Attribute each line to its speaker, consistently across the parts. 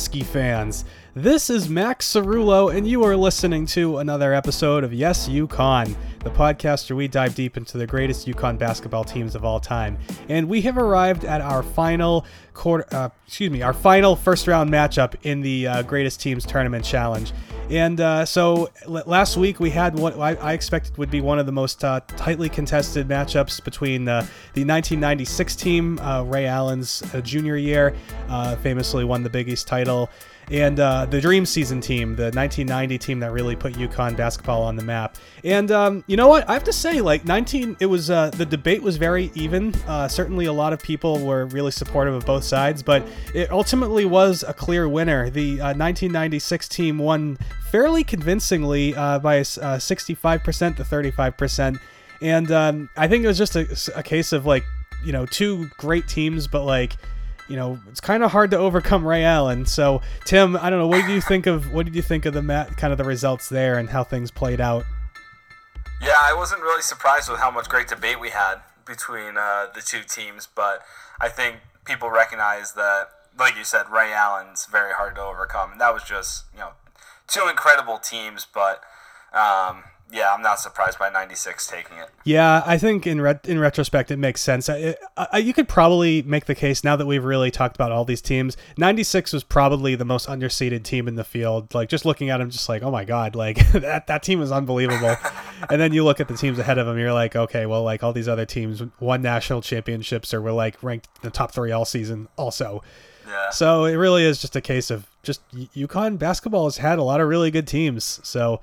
Speaker 1: Husky fans. This is Max Cerullo, and you are listening to another episode of Yes UConn, the podcast where we dive deep into the greatest UConn basketball teams of all time. And we have arrived at our final quarter, uh, excuse me, our final first round matchup in the uh, Greatest Teams Tournament Challenge. And uh, so last week we had what I, I expected would be one of the most uh, tightly contested matchups between uh, the 1996 team, uh, Ray Allen's uh, junior year, uh, famously won the Big East title, and uh, the Dream Season team, the 1990 team that really put UConn basketball on the map. And um, you know what? I have to say, like 19, it was uh, the debate was very even. Uh, certainly, a lot of people were really supportive of both sides, but it ultimately was a clear winner. The uh, 1996 team won fairly convincingly uh, by uh, 65% to 35%. And um, I think it was just a, a case of like, you know, two great teams, but like you know, it's kind of hard to overcome Ray Allen. So, Tim, I don't know. What did you think of what did you think of the mat, kind of the results there and how things played out?
Speaker 2: Yeah, I wasn't really surprised with how much great debate we had between uh, the two teams, but I think people recognize that, like you said, Ray Allen's very hard to overcome. And that was just, you know, two incredible teams, but um, yeah, I'm not surprised by 96 taking it.
Speaker 1: Yeah, I think in re- in retrospect it makes sense. It, I, you could probably make the case now that we've really talked about all these teams. 96 was probably the most underseeded team in the field. Like just looking at them, just like oh my god, like that that team was unbelievable. and then you look at the teams ahead of them, you're like okay, well like all these other teams won national championships or were like ranked in the top three all season also.
Speaker 2: Yeah.
Speaker 1: So it really is just a case of just UConn basketball has had a lot of really good teams. So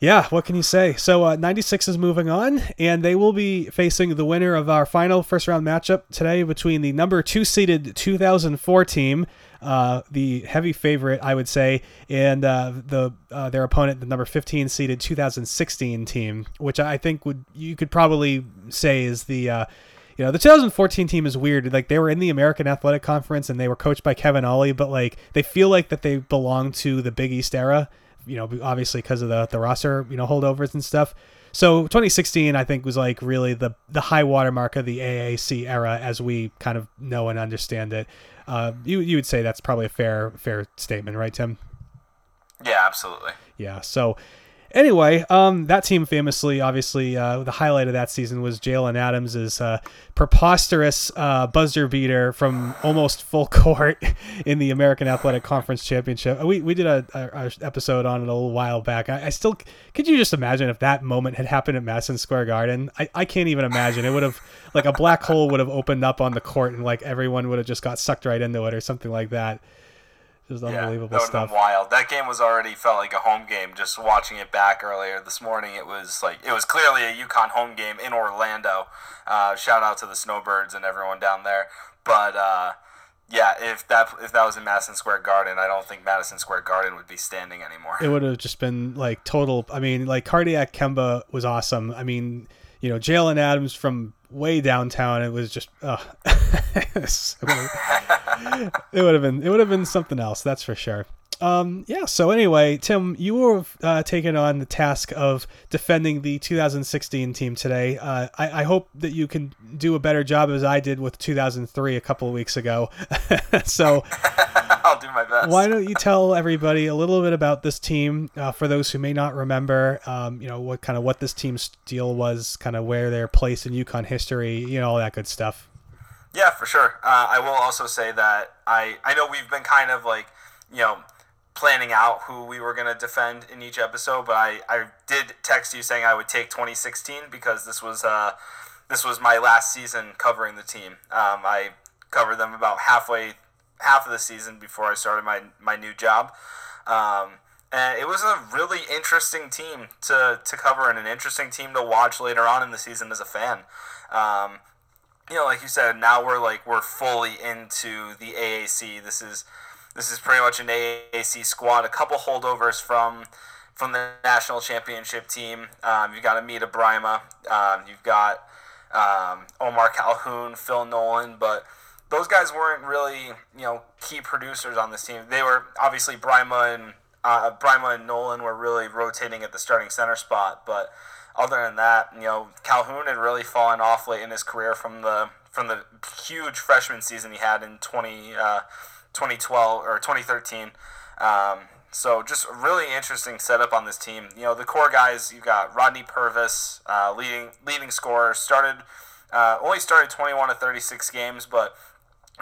Speaker 1: yeah, what can you say? So uh, 96 is moving on, and they will be facing the winner of our final first round matchup today between the number two seeded 2004 team, uh, the heavy favorite, I would say, and uh, the uh, their opponent, the number 15 seeded 2016 team, which I think would you could probably say is the uh, you know, the 2014 team is weird. Like they were in the American Athletic Conference and they were coached by Kevin Ollie, but like they feel like that they belong to the Big East era you know, obviously because of the the roster, you know, holdovers and stuff. So 2016, I think, was like really the the high watermark of the AAC era as we kind of know and understand it. Uh, you you would say that's probably a fair fair statement, right, Tim?
Speaker 2: Yeah, absolutely.
Speaker 1: Yeah. So Anyway, um, that team famously, obviously, uh, the highlight of that season was Jalen Adams' uh, preposterous uh, buzzer beater from almost full court in the American Athletic Conference Championship. We, we did a, episode on it a little while back. I, I, still could you just imagine if that moment had happened at Madison Square Garden? I, I can't even imagine. It would have like a black hole would have opened up on the court and like everyone would have just got sucked right into it or something like that. Just unbelievable
Speaker 2: yeah, that
Speaker 1: stuff.
Speaker 2: Wild. That game was already felt like a home game. Just watching it back earlier this morning, it was like it was clearly a UConn home game in Orlando. Uh, shout out to the Snowbirds and everyone down there. But uh, yeah, if that if that was in Madison Square Garden, I don't think Madison Square Garden would be standing anymore.
Speaker 1: It would have just been like total. I mean, like cardiac Kemba was awesome. I mean, you know, Jalen Adams from way downtown. It was just, uh, it would have been, it would have been something else. That's for sure. Um, yeah. So anyway, Tim, you were uh, taking on the task of defending the 2016 team today. Uh, I, I, hope that you can do a better job as I did with 2003 a couple of weeks ago. so
Speaker 2: I'll do my best.
Speaker 1: Why don't you tell everybody a little bit about this team uh, for those who may not remember? Um, you know what kind of what this team's deal was, kind of where their place in UConn history, you know all that good stuff.
Speaker 2: Yeah, for sure. Uh, I will also say that I I know we've been kind of like you know planning out who we were going to defend in each episode, but I, I did text you saying I would take 2016 because this was uh this was my last season covering the team. Um, I covered them about halfway half of the season before I started my my new job. Um, and it was a really interesting team to, to cover and an interesting team to watch later on in the season as a fan. Um, you know, like you said, now we're like we're fully into the AAC. This is this is pretty much an AAC squad. A couple holdovers from from the national championship team. Um, you've got Amida Brimah. Um, you've got um, Omar Calhoun, Phil Nolan, but those guys weren't really you know key producers on this team. They were obviously Brimah and uh, Brimah and Nolan were really rotating at the starting center spot, but other than that, you know Calhoun had really fallen off late in his career from the from the huge freshman season he had in 20, uh, 2012 or 2013. Um, so just a really interesting setup on this team. You know, the core guys, you've got Rodney Purvis, uh, leading leading scorer, started uh, only started 21 to 36 games, but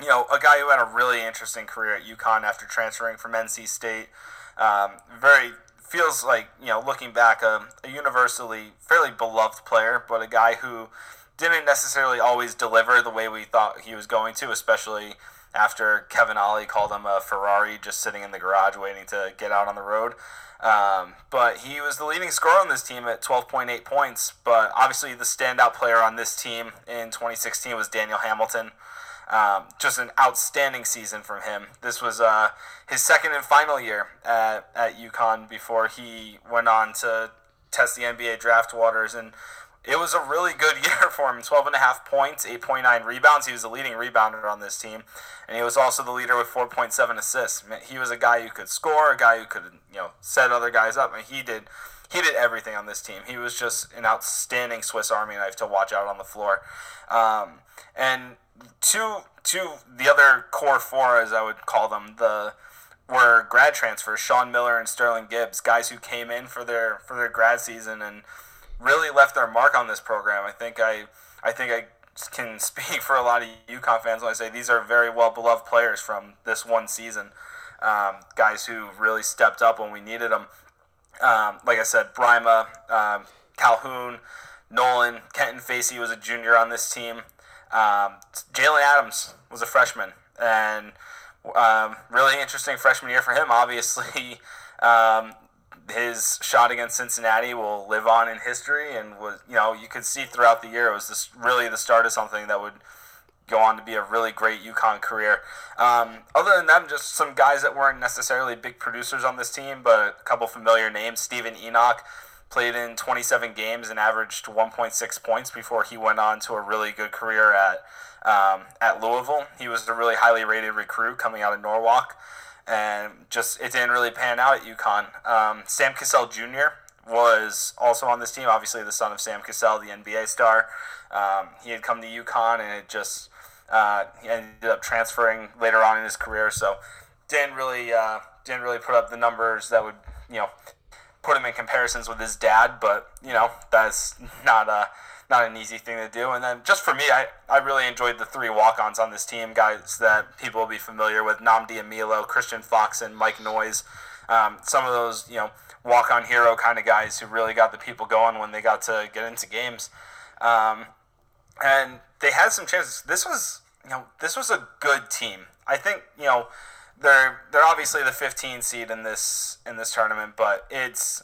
Speaker 2: you know, a guy who had a really interesting career at UConn after transferring from NC State. Um, very feels like you know, looking back, a, a universally fairly beloved player, but a guy who didn't necessarily always deliver the way we thought he was going to, especially after Kevin Ollie called him a Ferrari just sitting in the garage waiting to get out on the road. Um, but he was the leading scorer on this team at 12.8 points. But obviously, the standout player on this team in 2016 was Daniel Hamilton. Um, just an outstanding season from him. This was uh, his second and final year at, at UConn before he went on to test the NBA draft waters and it was a really good year for him. 12 and a half points 8.9 rebounds. He was the leading rebounder on this team and he was also the leader with 4.7 assists. He was a guy who could score a guy who could you know set other guys up. And he did he did everything on this team. He was just an outstanding swiss army knife to watch out on the floor. Um, and two two the other core four as i would call them the were grad transfers. Shonn Miller and sterling gibbs guys who came in for their for their grad season and really left their mark on this program. I think I, I think I can speak for a lot of UConn fans when I say these are very well beloved players from this one season. Um, guys who really stepped up when we needed them. Um, like I said, Brimah, um, Calhoun, Nolan, Kentan Facey was a junior on this team. Um, Jalen Adams was a freshman, and um, really interesting freshman year for him. Obviously, um, his shot against Cincinnati will live on in history, and was you know you could see throughout the year it was this really the start of something that would go on to be a really great UConn career. Um, other than them, just some guys that weren't necessarily big producers on this team, but a couple familiar names. Steven Enoch played in 27 games and averaged 1.6 points before he went on to a really good career at um, at Louisville. He was a really highly rated recruit coming out of Norwalk and just it didn't really pan out at UConn. Um, Sam Cassell Jr. was also on this team, obviously the son of Sam Cassell, the NBA star. Um, he had come to UConn, and it just uh, he ended up transferring later on in his career. So didn't really uh, didn't really put up the numbers that would you know put him in comparisons with his dad, but you know that's not a not an easy thing to do. And then just for me, I, I really enjoyed the three walk-ons on this team, guys that people will be familiar with: Nnamdi Amilo, Christian Fox, and Mike Noyes. Um, some of those, you know, walk-on hero kind of guys who really got the people going when they got to get into games. Um, and they had some chances. This was, you know, this was a good team. I think, you know, they're they're obviously the 15 seed in this in this tournament, but it's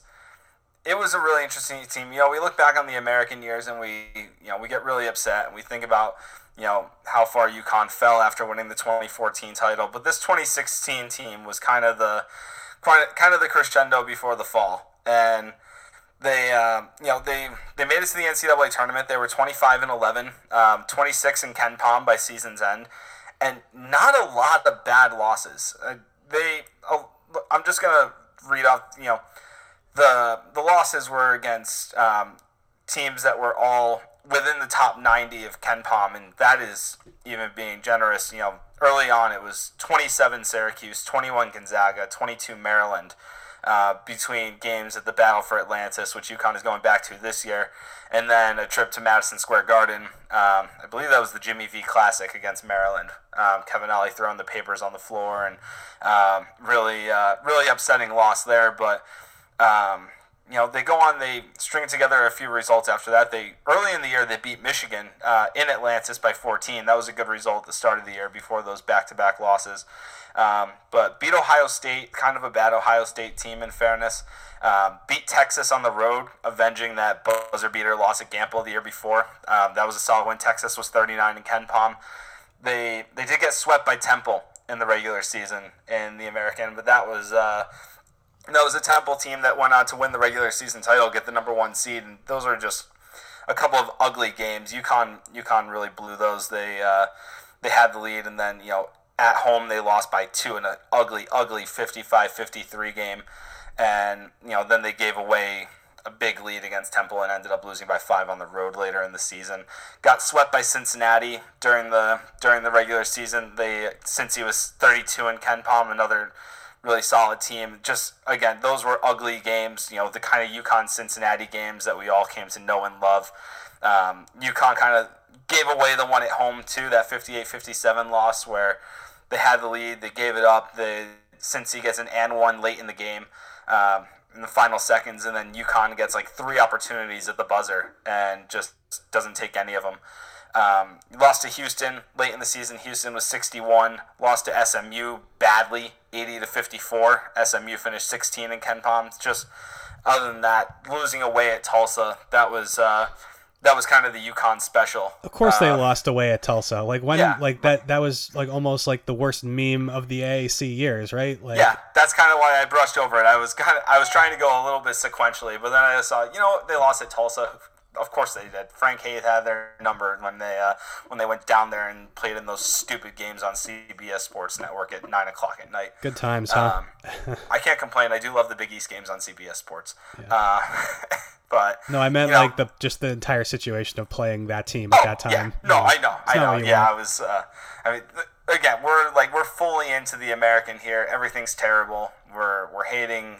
Speaker 2: it was a really interesting team. You know, we look back on the American years and we, you know, we get really upset and we think about, you know, how far UConn fell after winning the 2014 title. But this 2016 team was kind of the, kind of the crescendo before the fall. And they, uh, you know, they they made it to the NCAA tournament. They were 25 and 11, um, 26 in KenPom by season's end, and not a lot of bad losses. Uh, they, oh, I'm just gonna read off, you know the the losses were against um, teams that were all within the top 90 of KenPom, and that is even being generous. You know, early on it was 27 Syracuse, 21 Gonzaga, 22 Maryland. Uh, between games at the Battle for Atlantis, which UConn is going back to this year, and then a trip to Madison Square Garden. Um, I believe that was the Jimmy V Classic against Maryland. Um, Kevin Ollie throwing the papers on the floor and um, really, uh, really upsetting loss there. But um, you know, they go on, they string together a few results after that. They early in the year they beat Michigan uh, in Atlantis by 14. That was a good result at the start of the year before those back-to-back losses. Um, but beat Ohio State, kind of a bad Ohio State team in fairness. Um, beat Texas on the road, avenging that buzzer beater loss at Gampel the year before. Um, that was a solid win. Texas was 39 in KenPom. They they did get swept by Temple in the regular season in the American, but that was. Uh, that was a Temple team that went on to win the regular season title, get the number one seed, and those are just a couple of ugly games. UConn UConn really blew those. They uh, they had the lead, and then you know at home they lost by two in an ugly ugly 55-53 game, and you know then they gave away a big lead against Temple and ended up losing by five on the road later in the season. Got swept by Cincinnati during the during the regular season. They Cincy was 32 in KenPom, another really solid team. Just again, those were ugly games. You know, the kind of UConn Cincinnati games that we all came to know and love. Um, UConn kind of gave away the one at home too, that 58-57 loss where they had the lead, they gave it up. The Cincy gets an and one late in the game. Um, in the final seconds, and then UConn gets like three opportunities at the buzzer and just doesn't take any of them. Um, lost to Houston late in the season. Houston was 61. Lost to SMU badly, 80 to 54. SMU finished 16 in KenPom. Just other than that, losing away at Tulsa, that was uh, that was kind of the UConn special.
Speaker 1: Of course, they
Speaker 2: Uh,
Speaker 1: lost away at Tulsa. Like when,
Speaker 2: yeah.
Speaker 1: like that, that was like almost like the worst meme of the AAC years, right? Like,
Speaker 2: Yeah, that's kind of why I brushed over it. I was kind of I was trying to go a little bit sequentially, but then I saw, you know, they lost at Tulsa. Of course they did. Frank Haith had their number when they uh, when they went down there and played in those stupid games on CBS Sports Network at nine o'clock at night.
Speaker 1: good times, huh?
Speaker 2: Um, I can't complain. I do love the Big East games on CBS Sports. Uh, but
Speaker 1: no, I meant
Speaker 2: you know-
Speaker 1: like the just the entire situation of playing that team at that time.
Speaker 2: Oh, Yeah. No, I know. I know.
Speaker 1: what you
Speaker 2: Yeah,
Speaker 1: want.
Speaker 2: I was. Uh, I mean, th- again, we're like we're fully into the American here. Everything's terrible. We're we're hating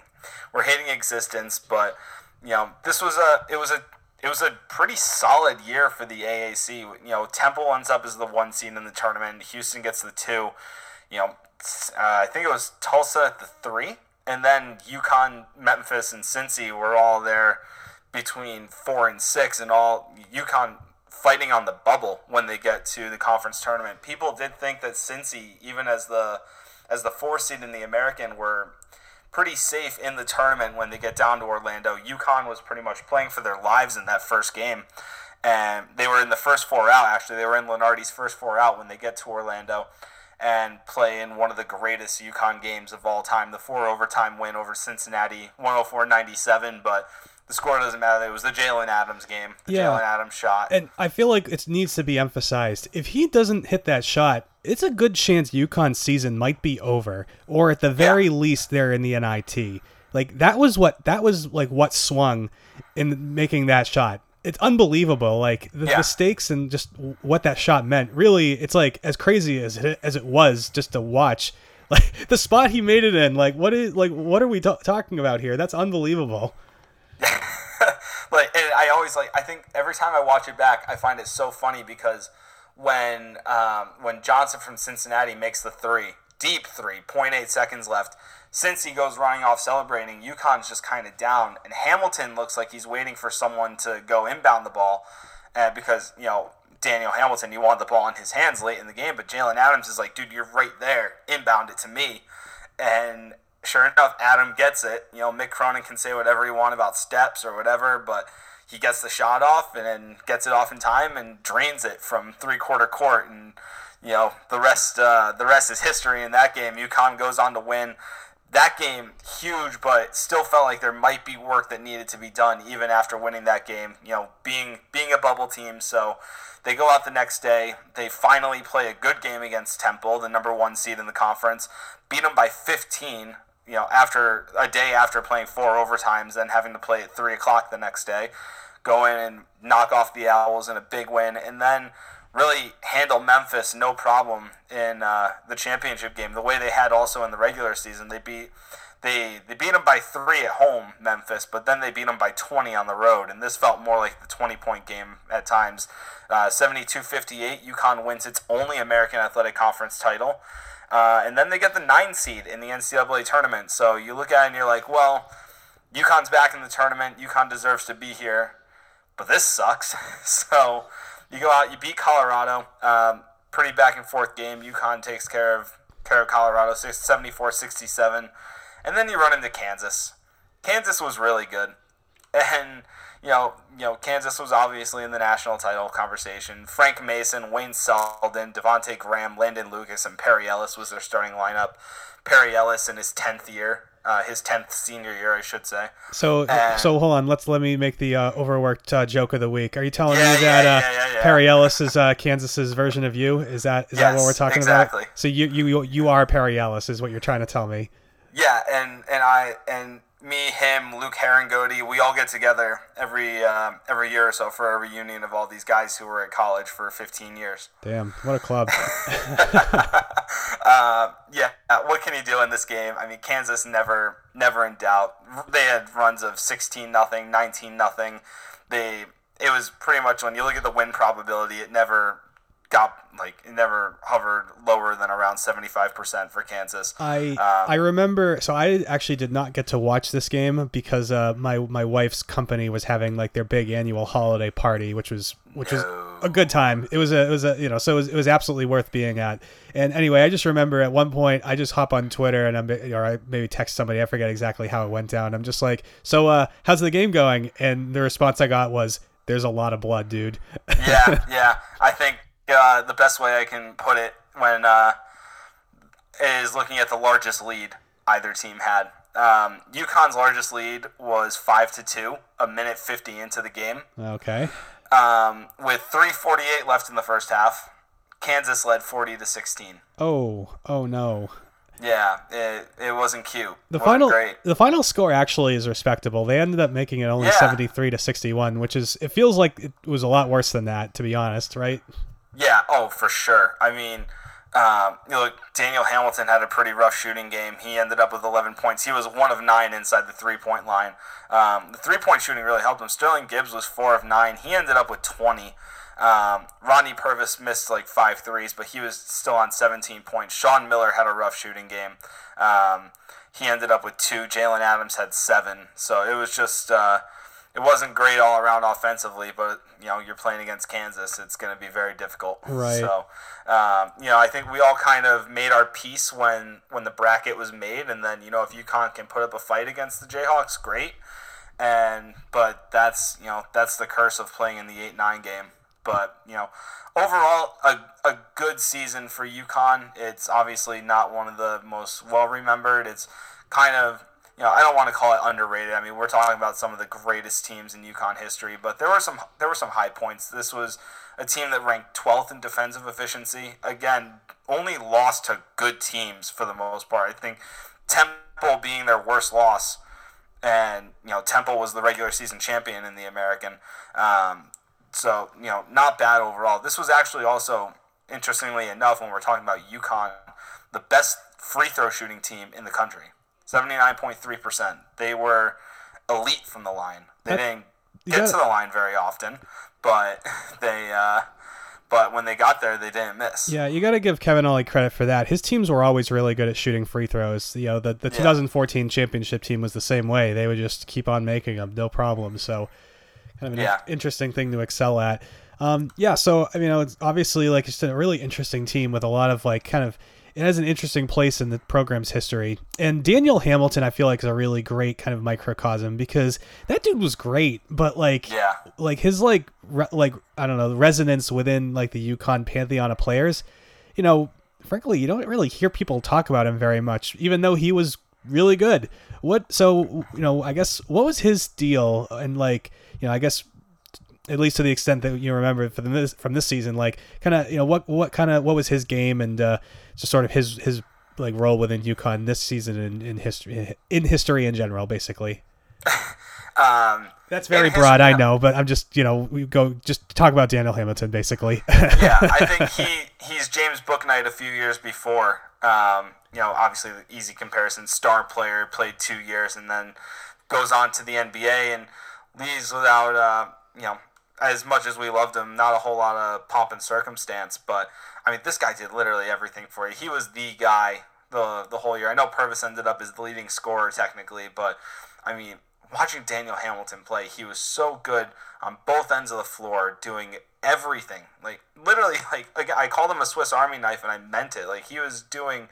Speaker 2: we're hating existence. But you know, this was a it was a it was a pretty solid year for the AAC. You know, Temple ends up as the one seed in the tournament. Houston gets the two. You know, uh, I think it was Tulsa at the three, and then UConn, Memphis, and Cincy were all there between four and six, and all UConn fighting on the bubble when they get to the conference tournament. People did think that Cincy, even as the as the four seed in the American, were pretty safe in the tournament when they get down to Orlando. UConn was pretty much playing for their lives in that first game. And they were in the first four out, actually. They were in Lunardi's first four out when they get to Orlando and play in one of the greatest UConn games of all time, the four overtime win over Cincinnati, 104 97. But the score doesn't matter. It was the Jalen Adams game. The
Speaker 1: Yeah.
Speaker 2: Jalen Adams shot.
Speaker 1: And I feel like it needs to be emphasized. If he doesn't hit that shot, it's a good chance UConn's season might be over, or at the very
Speaker 2: Yeah.
Speaker 1: least, they're in the NIT. Like that was what that was like what swung in making that shot. It's unbelievable, like the,
Speaker 2: Yeah.
Speaker 1: the stakes and just what that shot meant. Really, it's like as crazy as it as it was just to watch. Like the spot he made it in, like what is like what are we ta- talking about here? That's unbelievable.
Speaker 2: like and I always like I think every time I watch it back I find it so funny because when um, when Johnson from Cincinnati makes the three deep three 0.8 seconds left Cincy goes running off celebrating UConn's just kind of down and Hamilton looks like he's waiting for someone to go inbound the ball uh, because you know Daniel Hamilton you want the ball in his hands late in the game but Jalen Adams is like dude you're right there inbound it to me and sure enough, Adam gets it. You know, Mick Cronin can say whatever he want about steps or whatever, but he gets the shot off and then gets it off in time and drains it from three quarter court. And you know, the rest uh, the rest is history in that game. UConn goes on to win. That game huge, but still felt like there might be work that needed to be done even after winning that game. You know, being being a bubble team, so they go out the next day. They finally play a good game against Temple, the number one seed in the conference. Beat them by 15. You know, after a day after playing four overtimes, then having to play at three o'clock the next day, go in and knock off the Owls in a big win, and then really handle Memphis no problem in uh, the championship game. The way they had also in the regular season, they beat they they beat them by three at home, Memphis, but then they beat them by 20 on the road, and this felt more like the 20 point game at times. Uh, 72-58, UConn wins its only American Athletic Conference title, uh, and then they get the nine seed in the NCAA tournament. So you look at it and you're like, well, UConn's back in the tournament. UConn deserves to be here, but this sucks. so you go out, you beat Colorado. Um, pretty back and forth game. UConn takes care of care of Colorado 74-67. And then you run into Kansas. Kansas was really good. And you know, you know, Kansas was obviously in the national title conversation. Frank Mason, Wayne Selden, Devontae Graham, Landon Lucas, and Perry Ellis was their starting lineup. Perry Ellis in his tenth year, uh, his tenth senior year, I should say.
Speaker 1: So
Speaker 2: And-
Speaker 1: so hold on, let's let me make the uh, overworked uh, joke of the week. Are you telling
Speaker 2: Yeah,
Speaker 1: me that
Speaker 2: yeah,
Speaker 1: uh,
Speaker 2: yeah, yeah.
Speaker 1: Perry Ellis is uh, Kansas's version of you? Is that is that what we're talking
Speaker 2: exactly.
Speaker 1: about? So you you you are Perry Ellis is what you're trying to tell me.
Speaker 2: Yeah, and and I and me, him, Luke Harangody, we all get together every uh, every year or so for a reunion of all these guys who were at college for 15 years.
Speaker 1: Damn, what a club!
Speaker 2: uh, yeah, what can you do in this game? I mean, Kansas never never in doubt. They had runs of 16 nothing, 19 nothing. They it was pretty much when you look at the win probability, it never got like it never hovered lower than around 75% for Kansas.
Speaker 1: I um, I remember so I actually did not get to watch this game because uh, my my wife's company was having like their big annual holiday party which was which no. was a good time. It was a it was a you know so it was, it was absolutely worth being at. And anyway, I just remember at one point I just hop on Twitter and I'm or I maybe text somebody, I forget exactly how it went down. I'm just like, "So uh how's the game going?" And the response I got was there's a lot of blood, dude.
Speaker 2: yeah, yeah. I think uh, the best way I can put it when uh, is looking at the largest lead either team had. Um, UConn's largest lead was five to two, a minute fifty into the game.
Speaker 1: Okay.
Speaker 2: Um, with three forty eight left in the first half, Kansas led forty to sixteen.
Speaker 1: Oh, oh no.
Speaker 2: Yeah, it, it wasn't cute.
Speaker 1: The
Speaker 2: wasn't
Speaker 1: final
Speaker 2: great.
Speaker 1: the final score actually is respectable. They ended up making it only
Speaker 2: Yeah.
Speaker 1: 73 to 61, which is it feels like it was a lot worse than that to be honest, right?
Speaker 2: Yeah, oh, for sure. I mean, um, you know, Daniel Hamilton had a pretty rough shooting game. He ended up with 11 points. He was one of nine inside the three point line. Um, the three point shooting really helped him. Sterling Gibbs was four of nine. He ended up with 20. Um, Rodney Purvis missed like five threes, but he was still on 17 points. Shonn Miller had a rough shooting game. Um, he ended up with two. Jalen Adams had seven. So it was just. Uh, it wasn't great all around offensively, but you know you're playing against Kansas. It's going to be very difficult.
Speaker 1: Right.
Speaker 2: So, um, you know, I think we all kind of made our peace when when the bracket was made, and then you know if UConn can put up a fight against the Jayhawks, great. And but that's you know that's the curse of playing in the eight nine game. But you know, overall a, a good season for UConn. It's obviously not one of the most well remembered. It's kind of you know, I don't want to call it underrated. I mean, we're talking about some of the greatest teams in UConn history, but there were some there were some high points. This was a team that ranked 12th in defensive efficiency. Again, only lost to good teams for the most part. I think Temple being their worst loss, and you know Temple was the regular season champion in the American. Um, so you know, not bad overall. This was actually also interestingly enough when we're talking about UConn, the best free throw shooting team in the country. 79.3%. They were elite from the line. They didn't get
Speaker 1: gotta-
Speaker 2: to the line very often, but they uh, but when they got there, they didn't miss.
Speaker 1: Yeah, you got to give Kevin Ollie credit for that. His teams were always really good at shooting free throws. You know, the the 2014 championship team was the same way. They would just keep on making them, no problem. So, kind of an
Speaker 2: Yeah.
Speaker 1: interesting thing to excel at. Um, yeah, so I mean, it's obviously like just a really interesting team with a lot of like kind of it has an interesting place in the program's history. And Daniel Hamilton, I feel like, is a really great kind of microcosm because that dude was great, but like
Speaker 2: Yeah.
Speaker 1: like his like re- like I don't know resonance within like the UConn pantheon of players. You know, frankly, you don't really hear people talk about him very much, even though he was really good. What so you know? I guess what was his deal? And like you know, I guess at least to the extent that you remember from this from this season, like kind of you know what what kind of what was his game and uh, just sort of his his like role within UConn this season in, in history in history in general, basically.
Speaker 2: Um,
Speaker 1: That's very broad, I know, but I'm just you know we go just talk about Daniel Hamilton basically.
Speaker 2: yeah, I think he he's James Bouknight a few years before. Um, you know, obviously the easy comparison. Star player played two years and then goes on to the NBA and leaves without uh, you know as much as we loved him, not a whole lot of pomp and circumstance. But I mean, this guy did literally everything for you. He was the guy the the whole year. I know Purvis ended up as the leading scorer technically, but I mean, watching Daniel Hamilton play, he was so good on both ends of the floor, doing everything. Like literally, like, like I called him a Swiss Army knife, and I meant it. Like he was doing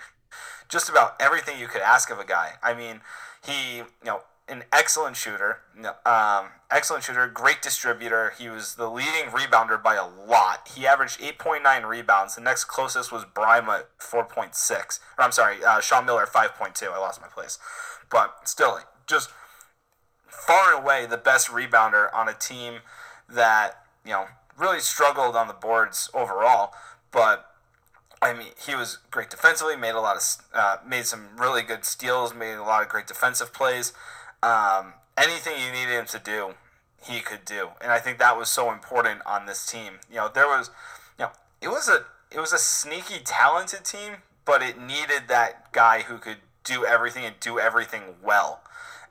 Speaker 2: just about everything you could ask of a guy. I mean, he, you know, an excellent shooter, um, excellent shooter, great distributor. He was the leading rebounder by a lot. He averaged 8.9 rebounds. The next closest was Brimah at 4.6. Or I'm sorry, uh, Shonn Miller at 5.2. I lost my place, but still, just far and away the best rebounder on a team that you know really struggled on the boards overall, but. I mean, he was great defensively. Made a lot of, uh, made some really good steals. Made a lot of great defensive plays. Um, anything you needed him to do, he could do, and I think that was so important on this team. You know, there was, you know, it was a it was a sneaky talented team, but it needed that guy who could do everything and do everything well.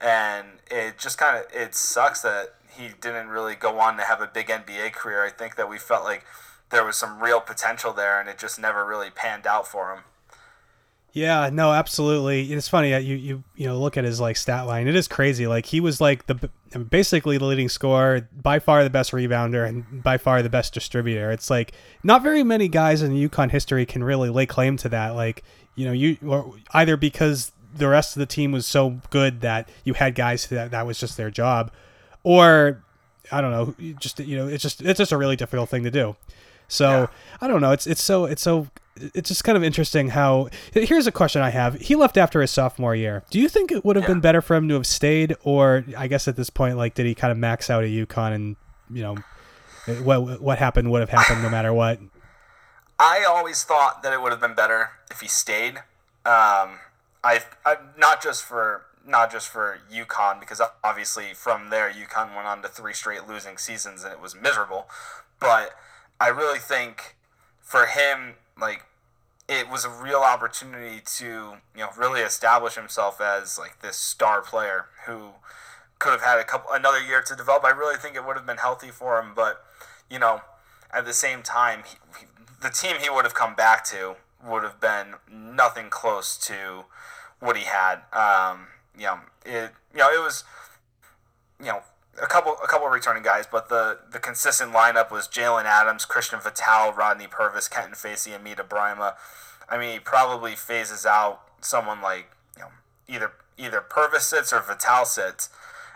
Speaker 2: And it just kind of it sucks that he didn't really go on to have a big NBA career. I think that we felt like there was some real potential there, and it just never really panned out for him.
Speaker 1: Yeah, no, absolutely. It's funny. Uh, you you you know look at his like stat line. It is crazy. Like he was like the basically the leading scorer, by far the best rebounder, and by far the best distributor. It's like not very many guys in UConn history can really lay claim to that. Like you know you either because the rest of the team was so good that you had guys that that was just their job, or I don't know, just you know it's just it's just a really difficult thing to do. So yeah. I don't know. It's it's so it's so it's just kind of interesting how. Here's a question I have. He left after his sophomore year. Do you think it would have yeah. been better for him to have stayed, or I guess at this point, like, did he kind of max out at UConn and you know, what what happened would have happened no matter what?
Speaker 2: I always thought that it would have been better if he stayed. Um, I, I not just for not just for UConn because obviously from there UConn went on to three straight losing seasons and it was miserable, but I really think for him like it was a real opportunity to you know really establish himself as like this star player who could have had a couple another year to develop. I really think it would have been healthy for him, but you know at the same time he, he, the team he would have come back to would have been nothing close to what he had. Um, you know it you know it was you know a couple a couple returning guys, but the the consistent lineup was Jalen Adams, Christian Vital, Rodney Purvis, Kentan Facey, and Mita Brimah. I mean, he probably phases out someone like you know either either Purvis sits or Vital sits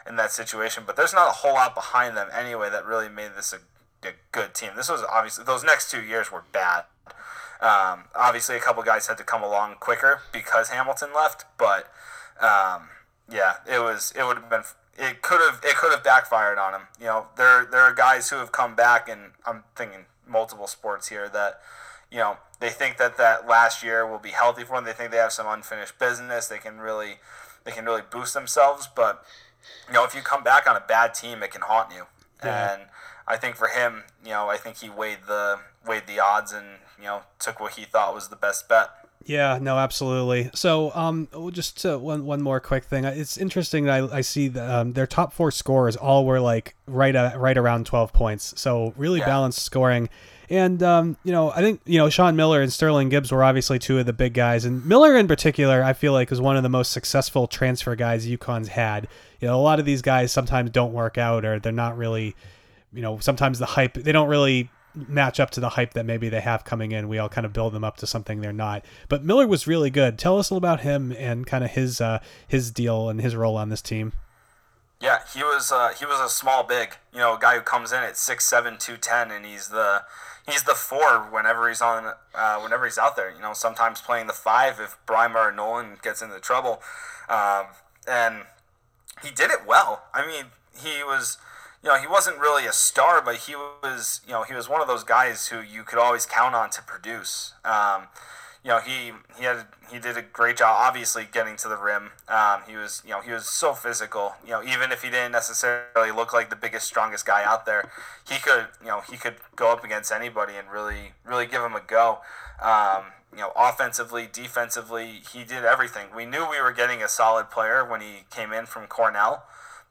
Speaker 2: in that situation, but there's not a whole lot behind them anyway that really made this a, a good team. This was obviously those next two years were bad. Um, obviously, a couple guys had to come along quicker because Hamilton left, but um, yeah, it was it would have been it could have it could have backfired on him. You know, there there are guys who have come back, and I'm thinking multiple sports here that you know they think that that last year will be healthy for them. They think they have some unfinished business. They can really they can really boost themselves. But you know, if you come back on a bad team, it can haunt you. Yeah. And I think for him, you know, I think he weighed the weighed the odds and you know took what he thought was the best bet.
Speaker 1: Yeah, no, absolutely. So, um, just uh, one one more quick thing. It's interesting that I, I see that, um, their top four scores all were like right at, right around twelve points. So really yeah. balanced scoring. And um, you know, I think you know Shonn Miller and Sterling Gibbs were obviously two of the big guys, and Miller in particular, I feel like is one of the most successful transfer guys UConn's had. You know, a lot of these guys sometimes don't work out, or they're not really, you know, sometimes the hype they don't really match up to the hype that maybe they have coming in. We all kind of build them up to something they're not. But Miller was really good. Tell us all about him and kind of his uh, his deal and his role on this team.
Speaker 2: Yeah, he was uh, he was a small big, you know, a guy who comes in at six seven two ten, and he's the he's the four whenever he's on uh, whenever he's out there. You know, sometimes playing the five if Brimah or Nolan gets into trouble, um, and he did it well. I mean, he was you know, he wasn't really a star, but he was, you know, he was one of those guys who you could always count on to produce. Um, you know, he he had he did a great job, obviously getting to the rim. Um, he was, you know, he was so physical. You know, even if he didn't necessarily look like the biggest, strongest guy out there, he could, you know, he could go up against anybody and really, really give him a go. Um, you know, offensively, defensively, he did everything. We knew we were getting a solid player when he came in from Cornell,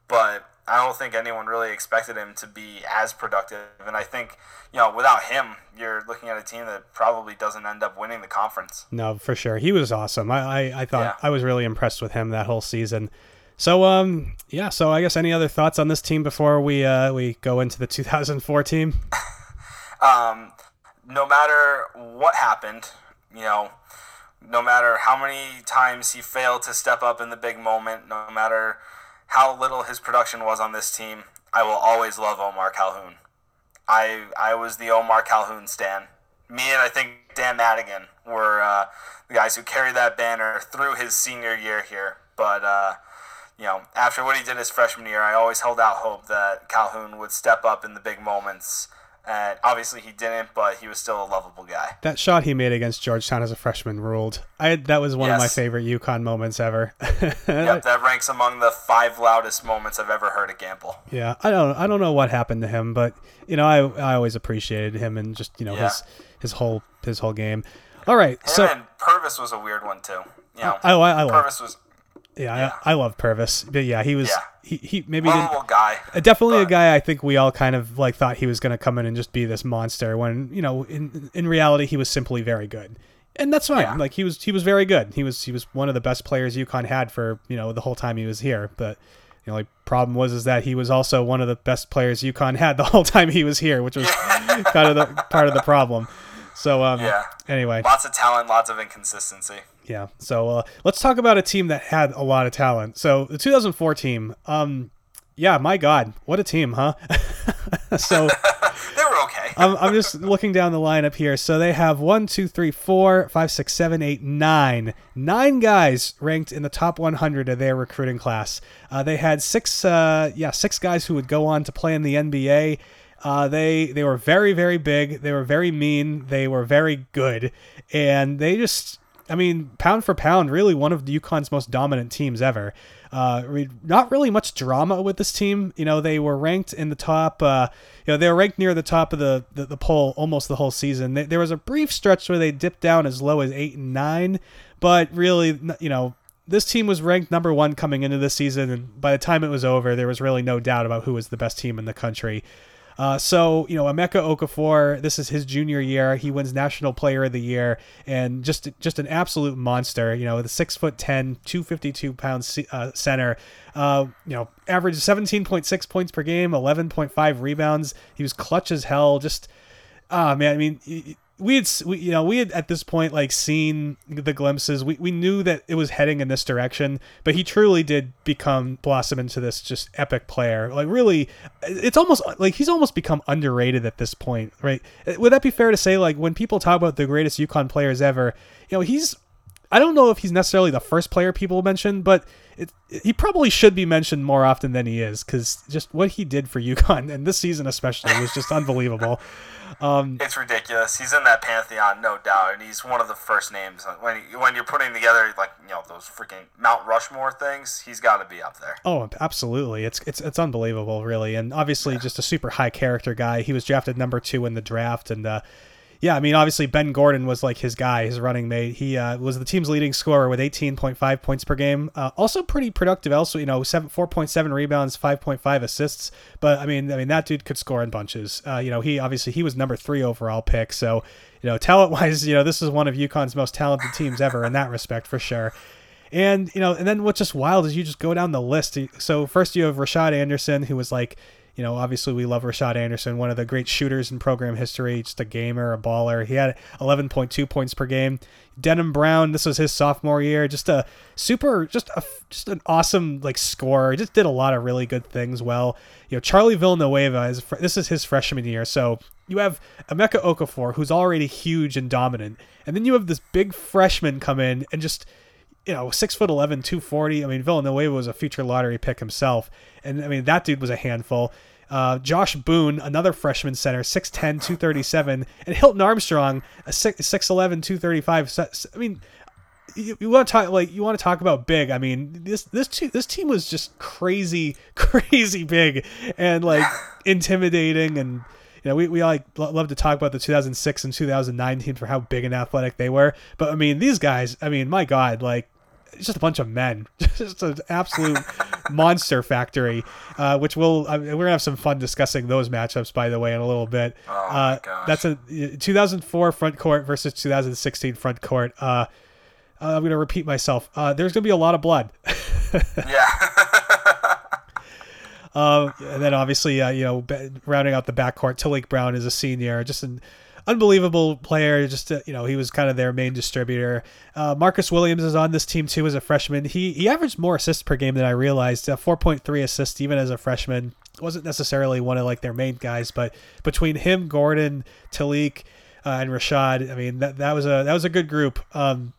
Speaker 2: but I don't think anyone really expected him to be as productive. And I think, you know, without him, you're looking at a team that probably doesn't end up winning the conference.
Speaker 1: No, for sure. He was awesome. I, I, I thought yeah. I was really impressed with him that whole season. So, um, yeah. So, I guess any other thoughts on this team before we uh, we go into the 2004 team?
Speaker 2: um, no matter what happened, you know, no matter how many times he failed to step up in the big moment, no matter how little his production was on this team, I will always love Omar Calhoun. I I was the Omar Calhoun stan. Me and I think Dan Madigan were uh, the guys who carried that banner through his senior year here. But uh, you know, after what he did his freshman year, I always held out hope that Calhoun would step up in the big moments and obviously he didn't, but he was still a lovable guy.
Speaker 1: That shot he made against Georgetown as a freshman ruled. I that was one yes. of my favorite UConn moments ever.
Speaker 2: yep, that ranks among the five loudest moments I've ever heard at Gampel.
Speaker 1: Yeah, I don't I don't know what happened to him, but you know I I always appreciated him and just you know yeah. his his whole his whole game. All right,
Speaker 2: him
Speaker 1: so
Speaker 2: and Purvis was a weird one too. You know,
Speaker 1: I, I, I
Speaker 2: Purvis was
Speaker 1: yeah, yeah. I, I, love Purvis, but yeah, he was yeah. He, he maybe
Speaker 2: Lovable guy,
Speaker 1: uh, definitely but. a guy. I think we all kind of like thought he was going to come in and just be this monster when you know in in reality he was simply very good, and that's fine. Yeah. Like he was he was very good. He was he was one of the best players UConn had for you know the whole time he was here. But the only problem was is that he was also one of the best players UConn had the whole time he was here, which was kind of the part of the problem. So um, yeah. Anyway,
Speaker 2: lots of talent, lots of inconsistency.
Speaker 1: Yeah. So uh, let's talk about a team that had a lot of talent. So the 2004 team. Um, yeah, my God, what a team, huh? so
Speaker 2: they were okay.
Speaker 1: I'm, I'm just looking down the lineup here. So they have one, two, three, four, five, six, seven, eight, nine, nine guys ranked in the top 100 of their recruiting class. Uh, they had six, uh, yeah, six guys who would go on to play in the NBA. Uh, they they were very very big. They were very mean. They were very good, and they just I mean, pound for pound, really one of UConn's most dominant teams ever. Uh, not really much drama with this team. You know, they were ranked in the top. Uh, you know, they were ranked near the top of the the, the poll almost the whole season. They, there was a brief stretch where they dipped down as low as eight and nine, but really, you know, this team was ranked number one coming into the season, and by the time it was over, there was really no doubt about who was the best team in the country. Uh, so you know, Emeka Okafor, this is his junior year. He wins National Player of the Year, and just just an absolute monster. You know, the six foot 10, 252 pound uh, center. Uh, you know, averaged 17.6 points per game, 11.5 rebounds. He was clutch as hell. Just, ah, man. I mean we had we, you know we had at this point like seen the glimpses. We, we knew that it was heading in this direction but he truly did become blossom into this just epic player. Like really it's almost like he's almost become underrated at this point right? Would that be fair to say like when people talk about the greatest UConn players ever you know he's I don't know if he's necessarily the first player people mention, but it, he probably should be mentioned more often than he is because just what he did for UConn and this season especially was just unbelievable. Um,
Speaker 2: it's ridiculous. He's in that pantheon, no doubt, and he's one of the first names when when you're putting together like you know those freaking Mount Rushmore things. He's got to be up there.
Speaker 1: Oh, absolutely. It's it's it's unbelievable, really, and obviously yeah. just a super high character guy. He was drafted number two in the draft, and uh, yeah, I mean, obviously Ben Gordon was like his guy, his running mate. He uh, was the team's leading scorer with 18.5 points per game. Uh, also pretty productive. Also, you know, seven, 4.7 rebounds, 5.5 assists. But I mean, I mean that dude could score in bunches. Uh, you know, he obviously he was number three overall pick. So you know, talent wise, you know, this is one of UConn's most talented teams ever in that respect for sure. And you know, and then what's just wild is you just go down the list. So first you have Rashad Anderson, who was like you know, obviously we love Rashad Anderson, one of the great shooters in program history, just a gamer, a baller. He had 11.2 points per game. Denham Brown, this was his sophomore year, just a super, just a, just an awesome like scorer. Just did a lot of really good things well. You know, Charlie Villanueva is this is his freshman year, so you have Emeka Okafor, who's already huge and dominant, and then you have this big freshman come in and just you know, six foot 11, 240. I mean, Villanueva was a future lottery pick himself. And I mean, that dude was a handful. Uh, Josh Boone, another freshman center, 6'10, 237. And Hilton Armstrong, a 6'11, 235. I mean, you, you want to talk like you want to talk about big. I mean, this this this team was just crazy, crazy big and like intimidating and you know, we, we like love to talk about the 2006 and 2009 teams for how big and athletic they were. But I mean, these guys, I mean, my God, like it's just a bunch of men, just an absolute monster factory. Uh, which we'll uh, we're gonna have some fun discussing those matchups, by the way, in a little bit.
Speaker 2: Oh uh,
Speaker 1: that's a 2004 front court versus 2016 front court. Uh, I'm gonna repeat myself. Uh, there's gonna be a lot of blood.
Speaker 2: yeah.
Speaker 1: Uh, and then obviously, uh, you know, rounding out the backcourt, Taliek Brown is a senior, just an unbelievable player. Just to, you know, he was kind of their main distributor. Uh, Marcus Williams is on this team too as a freshman. He he averaged more assists per game than I realized. Uh, 4.3 assists even as a freshman. wasn't necessarily one of like their main guys, but between him, Gordon, Taliek, uh, and Rashad, I mean that that was a that was a good group. Um,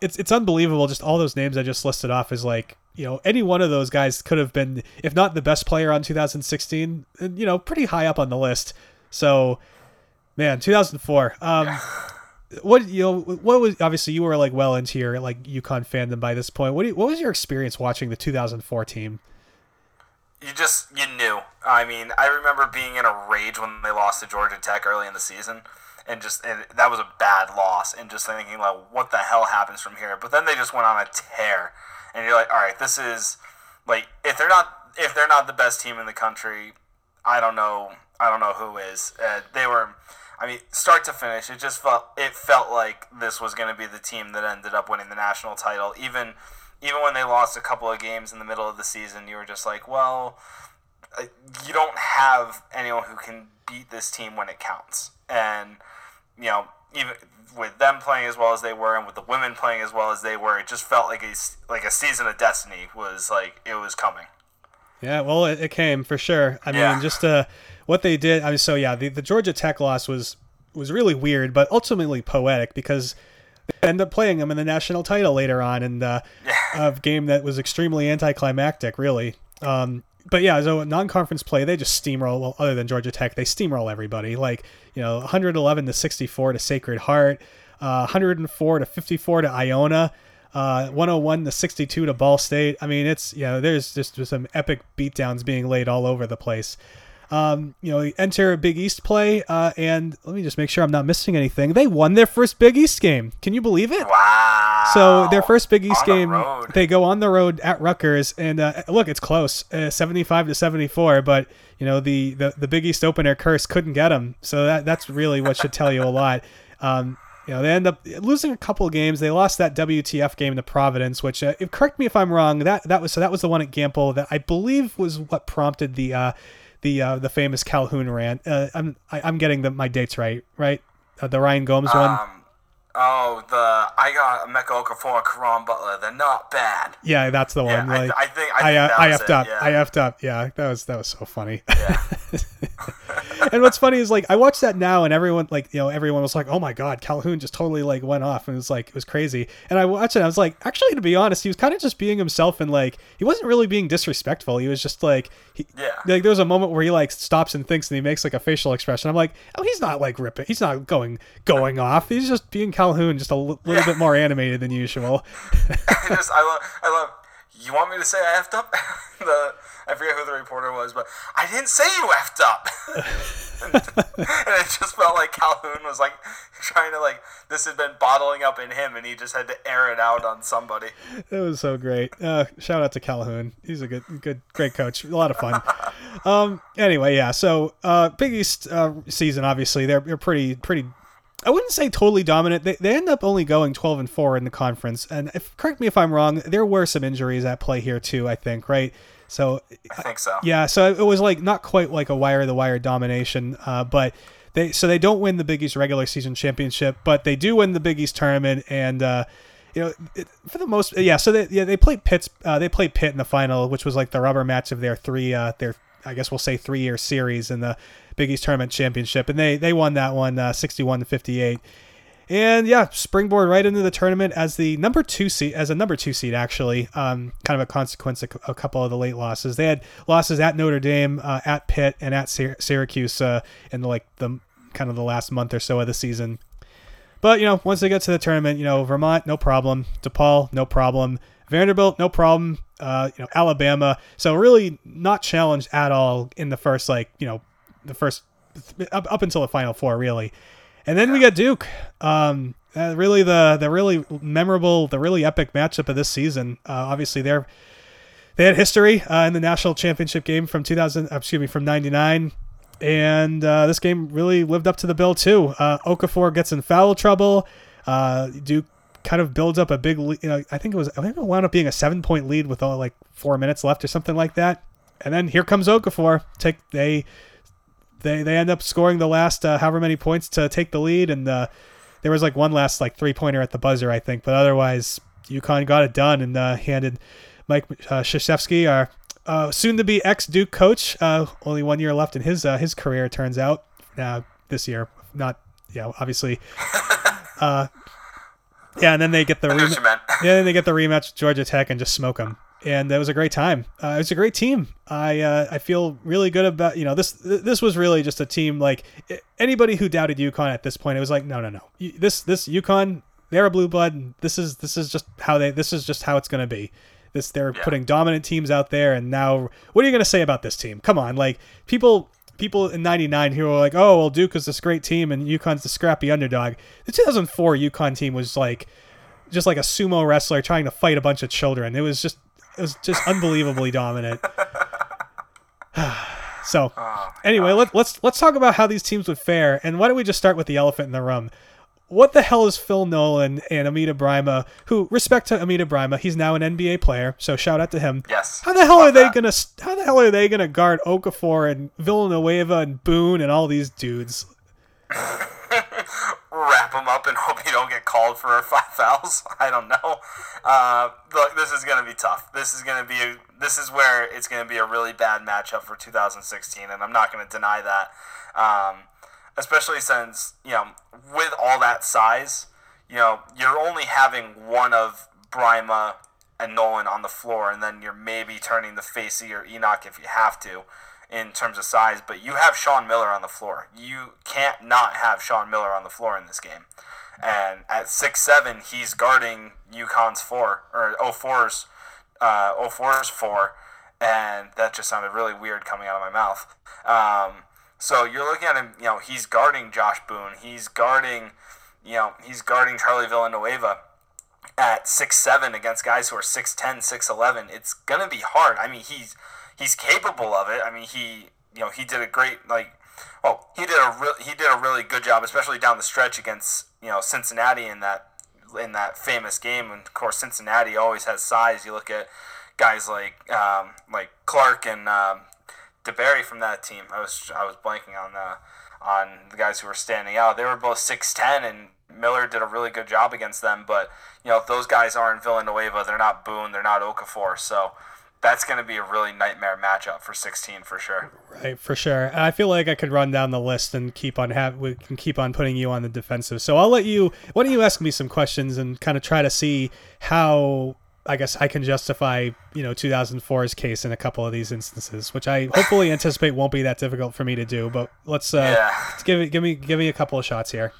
Speaker 1: it's it's unbelievable. Just all those names I just listed off is like you know any one of those guys could have been, if not the best player on 2016, you know, pretty high up on the list So, man, 2004. Um, what you know? What was obviously you were like well into your like UConn fandom by this point. What you, what was your experience watching the 2004 team?
Speaker 2: You just you knew. I mean, I remember being in a rage when they lost to Georgia Tech early in the season, and just and that was a bad loss, and just thinking like, what the hell happens from here? But then they just went on a tear, and you're like, all right, this is like if they're not if they're not the best team in the country, I don't know. I don't know who is. Uh, they were. I mean, start to finish, it just felt it felt like this was going to be the team that ended up winning the national title. Even even when they lost a couple of games in the middle of the season, you were just like, well, you don't have anyone who can beat this team when it counts. And you know, even with them playing as well as they were, and with the women playing as well as they were, it just felt like a like a season of destiny was like it was coming.
Speaker 1: Yeah, well, it, it came for sure. I yeah. mean, just uh, what they did. I mean, so yeah, the, the Georgia Tech loss was was really weird, but ultimately poetic because they end up playing them in the national title later on, and uh, a game that was extremely anticlimactic, really. Um, but yeah, so non-conference play, they just steamroll. Well, other than Georgia Tech, they steamroll everybody. Like you know, 111 to 64 to Sacred Heart, uh, 104 to 54 to Iona uh, 101 to 62 to Ball State. I mean, it's you know, there's just some epic beatdowns being laid all over the place. Um, you know, enter a Big East play, uh, and let me just make sure I'm not missing anything. They won their first Big East game. Can you believe it?
Speaker 2: Wow!
Speaker 1: So their first Big East game,
Speaker 2: the
Speaker 1: they go on the road at Rutgers, and uh, look, it's close, uh, 75 to 74. But you know, the, the the Big East opener curse couldn't get them. So that that's really what should tell you a lot. Um, you know, they end up losing a couple of games. They lost that WTF game to Providence, which, uh, if, correct me if I'm wrong, that that was so that was the one at Gampel that I believe was what prompted the uh, the uh, the famous Calhoun rant. Uh, I'm I, am i am getting the, my dates right, right? Uh, the Ryan Gomes um, one.
Speaker 2: Oh, the I got Emeka Okafor Caron Butler. They're not bad.
Speaker 1: Yeah, that's the
Speaker 2: yeah,
Speaker 1: one. Like,
Speaker 2: I, I think I, think
Speaker 1: I,
Speaker 2: I
Speaker 1: effed up.
Speaker 2: yeah.
Speaker 1: I effed up. Yeah, that was that was so funny.
Speaker 2: Yeah.
Speaker 1: and what's funny is like I watched that now, and everyone like you know everyone was like, "Oh my god, Calhoun just totally like went off," and it was like it was crazy. And I watched it, I was like, actually, to be honest, he was kind of just being himself, and like he wasn't really being disrespectful. He was just like, he,
Speaker 2: yeah,
Speaker 1: like there was a moment where he like stops and thinks, and he makes like a facial expression. I'm like, oh, he's not like ripping, he's not going going off. He's just being Calhoun, just a l- little yeah. bit more animated than usual.
Speaker 2: I just I love I love. You want me to say I effed up? the I forget who the reporter was, but I didn't say you effed up. and, it just felt like Calhoun was like trying to like this had been bottling up in him, and he just had to air it out on somebody.
Speaker 1: It was so great. Uh, shout out to Calhoun. He's a good, good, great coach. A lot of fun. um. Anyway, yeah. So, uh, Big East uh, season. Obviously, they're they're pretty pretty I wouldn't say totally dominant. They, they end up only going 12 and 4 in the conference. And if, correct me if I'm wrong, there were some injuries at play here too, I think, right? So
Speaker 2: I think so.
Speaker 1: Yeah, so it was like not quite like a wire the wire domination, uh, but they so they don't win the Big East regular season championship, but they do win the Big East tournament, and uh, you know it, for the most yeah. So they yeah they played Pitt's uh, they played Pitt in the final, which was like the rubber match of their three uh, their I guess we'll say three year series in the Big East tournament championship, and they they won that one uh, 61 to 58. And yeah, springboard right into the tournament as the number two seed, as a number two seed actually. Um, kind of a consequence of a couple of the late losses. They had losses at Notre Dame, uh, at Pitt, and at Syracuse uh, in like the kind of the last month or so of the season. But you know, once they get to the tournament, you know, Vermont, no problem. DePaul, no problem. Vanderbilt, no problem. Uh, you know, Alabama, so really not challenged at all in the first like you know, the first up, up until the Final Four really. And then we got Duke. Um, uh, really the the really memorable, the really epic matchup of this season. Uh, obviously, they're they had history uh, in the national championship game from 2000. Uh, excuse me, from '99. And uh, this game really lived up to the bill too. Uh, Okafor gets in foul trouble. Duke kind of builds up a big. You know, I think it was. I think it wound up being a seven point lead with all like four minutes left or something like that. And then here comes Okafor. Take they they they end up scoring the last uh, however many points to take the lead, and uh, there was like one last like three pointer at the buzzer, I think. But otherwise, UConn got it done and uh, handed Mike uh, Krzyzewski, our uh, soon to be ex Duke coach, uh, only one year left in his uh, his career. Turns out uh, this year, not yeah, obviously. Uh, yeah, and then they get the
Speaker 2: rematch.
Speaker 1: yeah, then they get the rematch with Georgia Tech and just smoke them. And that was a great time. Uh, it was a great team. I uh, I feel really good about you know this this was really just a team like anybody who doubted UConn at this point. It was like no no no this this UConn they're a blue blood. this is this is just how they this is just how it's gonna be. This they're yeah. putting dominant teams out there, and now what are you gonna say about this team? Come on, like people people in 99 who were like, oh, well, Duke is this great team and UConn's the scrappy underdog. The 2004 UConn team was like just like a sumo wrestler trying to fight a bunch of children. It was just it was just unbelievably dominant. so oh, anyway, let, let's let's talk about how these teams would fare, and why don't we just start with the elephant in the room? What the hell is Phil Nolan and Amida Brimah? Who respect to Amida Brimah, he's now an NBA player, so shout out to him.
Speaker 2: Yes.
Speaker 1: How the hell are they that. gonna? How the hell are they gonna guard Okafor and Villanueva and Boone and all these dudes?
Speaker 2: wrap them up and hope you don't get called for five fouls. I don't know. Uh, look, this is to be tough. This is to be a, this is where it's to be a really bad matchup for 2016, and I'm not to deny that. Um, especially since you know with all that size, you know you're only having one of Brimah and Nolan on the floor, and then you're maybe turning the Facey or Enoch if you have to in terms of size, but you have Shonn Miller on the floor. You can't not have Shonn Miller on the floor in this game. And at six seven, he's guarding UConn's four or 04's uh, 04's four, and that just sounded really weird coming out of my mouth. Um, so you're looking at him. You know, he's guarding Josh Boone. He's guarding, you know, he's guarding Charlie Villanueva at six seven against guys who are 6'10", 6'11". It's gonna be hard. I mean, he's he's capable of it. I mean, he you know he did a great like well he did a re- he did a really good job, especially down the stretch against you know Cincinnati in that in that famous game. And of course, Cincinnati always has size. You look at guys like um, like Clark and um, DeBerry from that team. I was I was blanking on the on the guys who were standing out. They were both six ten, and Miller did a really good job against them. But you know, if those guys aren't Villanueva, they're not Boone, they're not Okafor. So that's going to be a really nightmare matchup for 16 for sure.
Speaker 1: Right, for sure. I feel like I could run down the list and keep on have we can keep on putting you on the defensive. So I'll let you. Why don't you ask me some questions and kind of try to see how I guess I can justify you know 2004's case in a couple of these instances, which I hopefully anticipate won't be that difficult for me to do. But let's uh, yeah. let's give it give me give me a couple of shots here.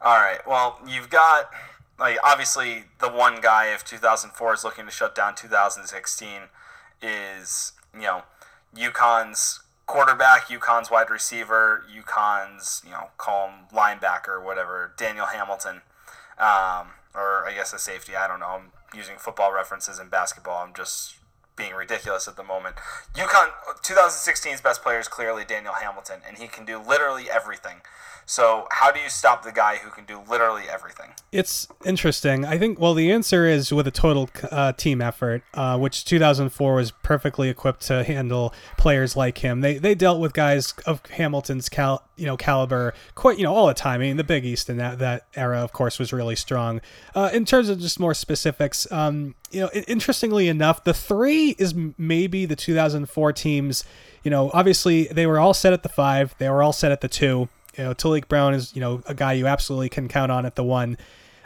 Speaker 2: All right. Well, you've got like obviously the one guy if 2004 is looking to shut down 2016 is you know UConn's quarterback, UConn's wide receiver, UConn's you know call him linebacker whatever, Daniel Hamilton, um, or I guess a safety. I don't know. I'm using football references in basketball. I'm just being ridiculous at the moment. UConn 2016's best player is clearly Daniel Hamilton, and he can do literally everything. So, how do you stop the guy who can do literally everything?
Speaker 1: It's interesting. I think, well, the answer is with a total uh, team effort, uh, which 2004 was perfectly equipped to handle players like him. They they dealt with guys of Hamilton's cal, you know, caliber quite, you know, all the time. I mean, the Big East in that, that era, of course, was really strong. Uh, in terms of just more specifics, um, you know, interestingly enough, the three is maybe the 2004 teams. You know, obviously they were all set at the five, they were all set at the two you know, Taliek Brown is you know a guy you absolutely can count on at the one.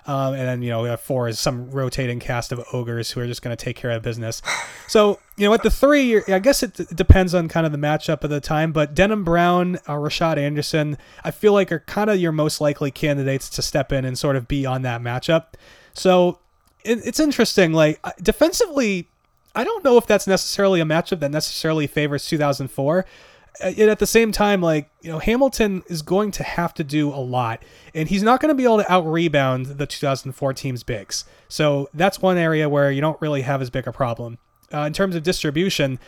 Speaker 1: Um, and then you know four is some rotating cast of ogres who are just going to take care of business. So you know at the three, I guess it, it depends on kind of the matchup of the time. But Denham Brown, uh, Rashad Anderson, I feel like are kind of your most likely candidates to step in and sort of be on that matchup. So it, it's interesting. Like defensively, I don't know if that's necessarily a matchup that necessarily favors 2004 and at the same time, like you know, Hamilton is going to have to do a lot, and he's not going to be able to out rebound the 2004 team's bigs. So that's one area where you don't really have as big a problem. Uh, in terms of distribution,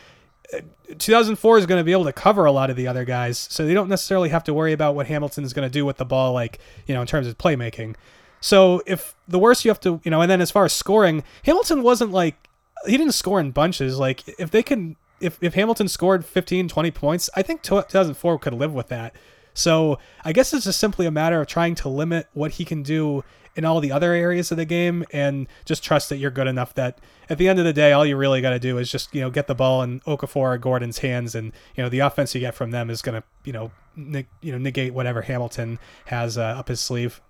Speaker 1: uh, 2004 is going to be able to cover a lot of the other guys, so they don't necessarily have to worry about what Hamilton is going to do with the ball, like you know, in terms of playmaking. So if the worst you have to, you know, and then as far as scoring, Hamilton wasn't like he didn't score in bunches. Like if they can if, if Hamilton scored 15, 20 points, I think 2004 could live with that. So I guess it's just simply a matter of trying to limit what he can do in all the other areas of the game and just trust that you're good enough that at the end of the day, all you really got to do is just, you know, get the ball in Okafor or Gordon's hands and, you know, the offense you get from them is going to, you know, you know, negate whatever Hamilton has uh, up his sleeve.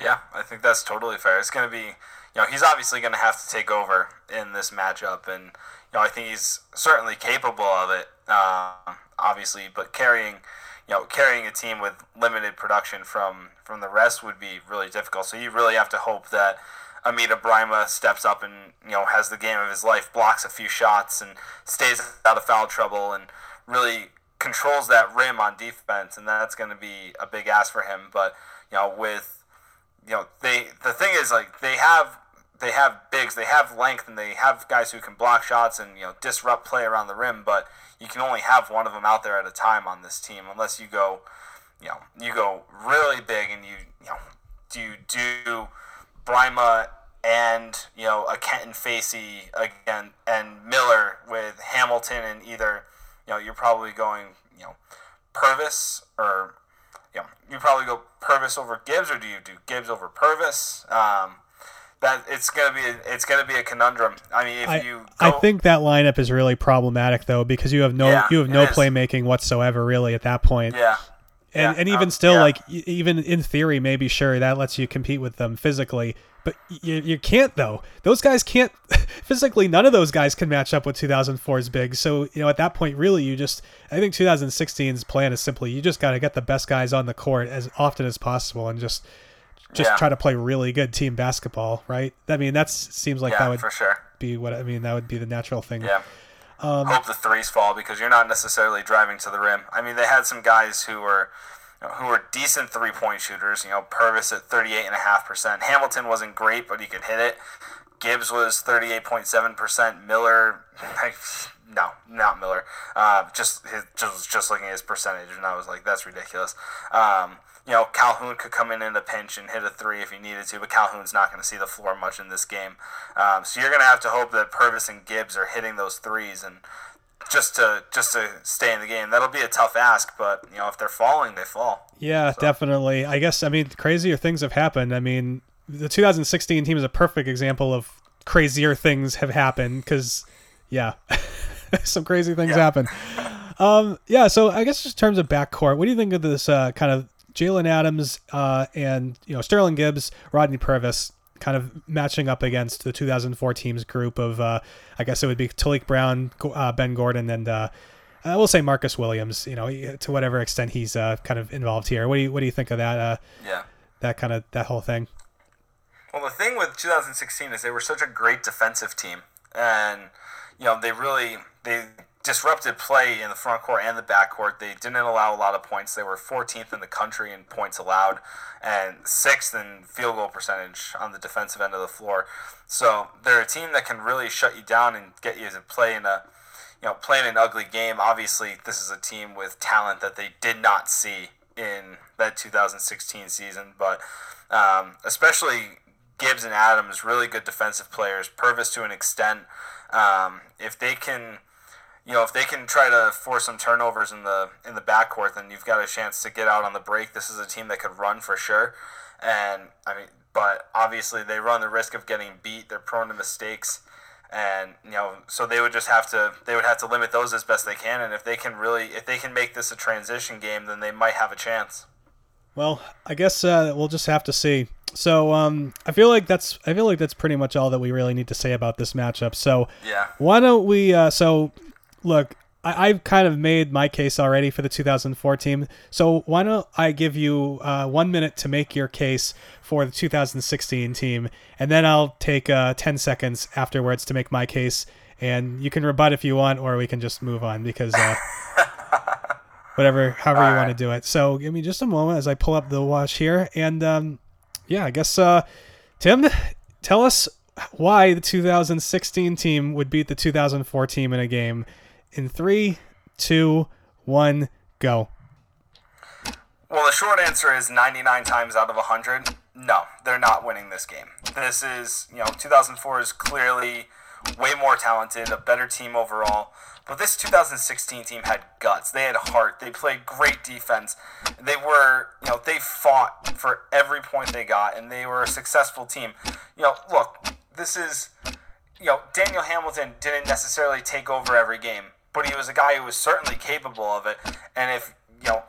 Speaker 2: Yeah, I think that's totally fair. It's going to be, you know, he's obviously going to have to take over in this matchup, and you know, I think he's certainly capable of it. Uh, obviously, but carrying, you know, carrying a team with limited production from from the rest would be really difficult. So you really have to hope that Amida Brimah steps up and you know has the game of his life, blocks a few shots, and stays out of foul trouble, and really controls that rim on defense, and that's going to be a big ask for him. But you know, with you know, they the thing is like they have they have bigs, they have length, and they have guys who can block shots and you know disrupt play around the rim. But you can only have one of them out there at a time on this team, unless you go, you know, you go really big and you you know do you do Brimah and you know a Kentan Facey again and Miller with Hamilton and either you know you're probably going you know Purvis or you know you probably go Purvis over Gibbs or do you do Gibbs over Purvis? Um, that it's gonna be a, it's gonna be a conundrum. I mean, if
Speaker 1: I,
Speaker 2: you go,
Speaker 1: I think that lineup is really problematic though because you have no
Speaker 2: Yeah,
Speaker 1: you have no playmaking whatsoever really at that point.
Speaker 2: yeah.
Speaker 1: and,
Speaker 2: Yeah,
Speaker 1: and even
Speaker 2: um,
Speaker 1: still
Speaker 2: yeah.
Speaker 1: like even in theory maybe sure that lets you compete with them physically but you, you can't though those guys can't physically none of those guys can match up with 2004's big so you know at that point really you just i think 2016's plan is simply you just got to get the best guys on the court as often as possible and just just
Speaker 2: Yeah.
Speaker 1: try to play really good team basketball right i mean that seems like
Speaker 2: yeah,
Speaker 1: that would
Speaker 2: for sure.
Speaker 1: be what i mean that would be the natural thing
Speaker 2: Yeah.
Speaker 1: Um,
Speaker 2: Hope the threes fall because you're not necessarily driving to the rim. I mean, they had some guys who were you know, who were decent three point shooters. You know, Purvis at 38.5%. Hamilton wasn't great, but he could hit it. Gibbs was 38.7%. Miller, no, not Miller. Uh, just his, just just looking at his percentage, and I was like, that's ridiculous. Um, you know, Calhoun could come in in a pinch and hit a three if he needed to, but Calhoun's not going to see the floor much in this game. Um, so you're going to have to hope that Purvis and Gibbs are hitting those threes and just to just to stay in the game. That'll be a tough ask, but you know, if they're falling, they fall.
Speaker 1: Yeah, definitely. I guess I mean crazier things have happened. I mean, the 2016 team is a perfect example of crazier things have happened because, yeah, some crazy things
Speaker 2: Yeah.
Speaker 1: happen. Um, yeah. So I guess just in terms of backcourt, what do you think of this uh, kind of Jalen Adams uh, and you know Sterling Gibbs, Rodney Purvis? Kind of matching up against the 2004 team's group of, uh, I guess it would be Taliek Brown, uh, Ben Gordon, and uh, I will say Marcus Williams. You know, to whatever extent he's uh, kind of involved here. What do you what do you think of that? Uh,
Speaker 2: Yeah.
Speaker 1: that kind of that whole thing.
Speaker 2: Well, the thing with 2016 is they were such a great defensive team, and you know they really they disrupted play in the front court and the back court. They didn't allow a lot of points. They were 14th in the country in points allowed, and sixth in field goal percentage on the defensive end of the floor. So they're a team that can really shut you down and get you to play in a you know play in an ugly game. Obviously, this is a team with talent that they did not see in that 2016 season, but um, especially Gibbs and Adams, really good defensive players. Purvis to an extent. Um, if they can, you know, if they can try to force some turnovers in the in the backcourt, then you've got a chance to get out on the break. This is a team that could run for sure, and I mean, but obviously they run the risk of getting beat. They're prone to mistakes, and you know, so they would just have to they would have to limit those as best they can. And if they can really, if they can make this a transition game, then they might have a chance.
Speaker 1: Well, I guess uh, we'll just have to see. So um, I feel like that's I feel like that's pretty much all that we really need to say about this matchup. So
Speaker 2: Yeah.
Speaker 1: why don't we? Uh, so look, I, I've kind of made my case already for the 2004 team. So why don't I give you uh, one minute to make your case for the 2016 team, and then I'll take uh, 10 seconds afterwards to make my case, and you can rebut if you want, or we can just move on because. Uh, Whatever, however you want to do it. So, give me just a moment as I pull up the watch here, and um, yeah, I guess uh, Tim, tell us why the 2016 team would beat the 2004 team in a game. In three, two, one, go.
Speaker 2: Well, the short answer is 99 times out of 100. No, they're not winning this game. This is, you know, 2004 is clearly way more talented, a better team overall. But this 2016 team had guts. They had heart. They played great defense. They were, you know, they fought for every point they got, and they were a successful team. You know, look, this is, you know, Daniel Hamilton didn't necessarily take over every game, but he was a guy who was certainly capable of it. And if, you know,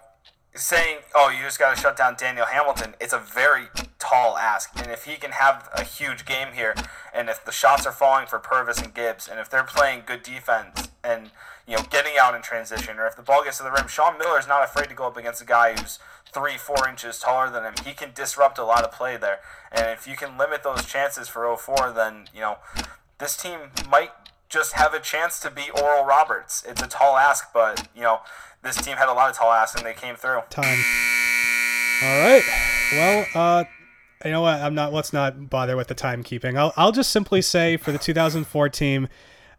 Speaker 2: saying, "Oh, you just got to shut down Daniel Hamilton," it's a very tall ask. And if he can have a huge game here, and if the shots are falling for Purvis and Gibbs, and if they're playing good defense and you know getting out in transition, or if the ball gets to the rim, Shonn Miller is not afraid to go up against a guy who's three, four inches taller than him. He can disrupt a lot of play there. And if you can limit those chances for 04, then you know this team might just have a chance to beat Oral Roberts. It's a tall ask, but you know this team had a lot of tall asks and they came through.
Speaker 1: Time. All right. Well, uh, you know what? I'm not. Let's not bother with the timekeeping. I'll I'll just simply say for the 2004 team,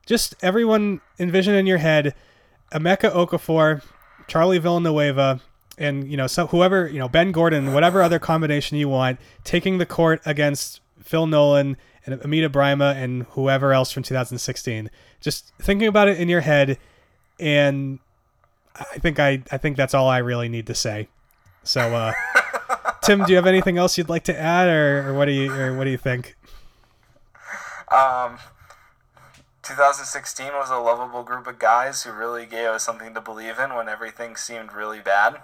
Speaker 1: just everyone envision in your head, Emeka Okafor, Charlie Villanueva, and you know so whoever you know Ben Gordon, whatever other combination you want, taking the court against Phil Nolan and Amida Brimah and whoever else from 2016. Just thinking about it in your head, and I think I I think that's all I really need to say. So, uh, Tim, do you have anything else you'd like to add, or, or what do you or what do you think?
Speaker 2: Um, 2016 was a lovable group of guys who really gave us something to believe in when everything seemed really bad.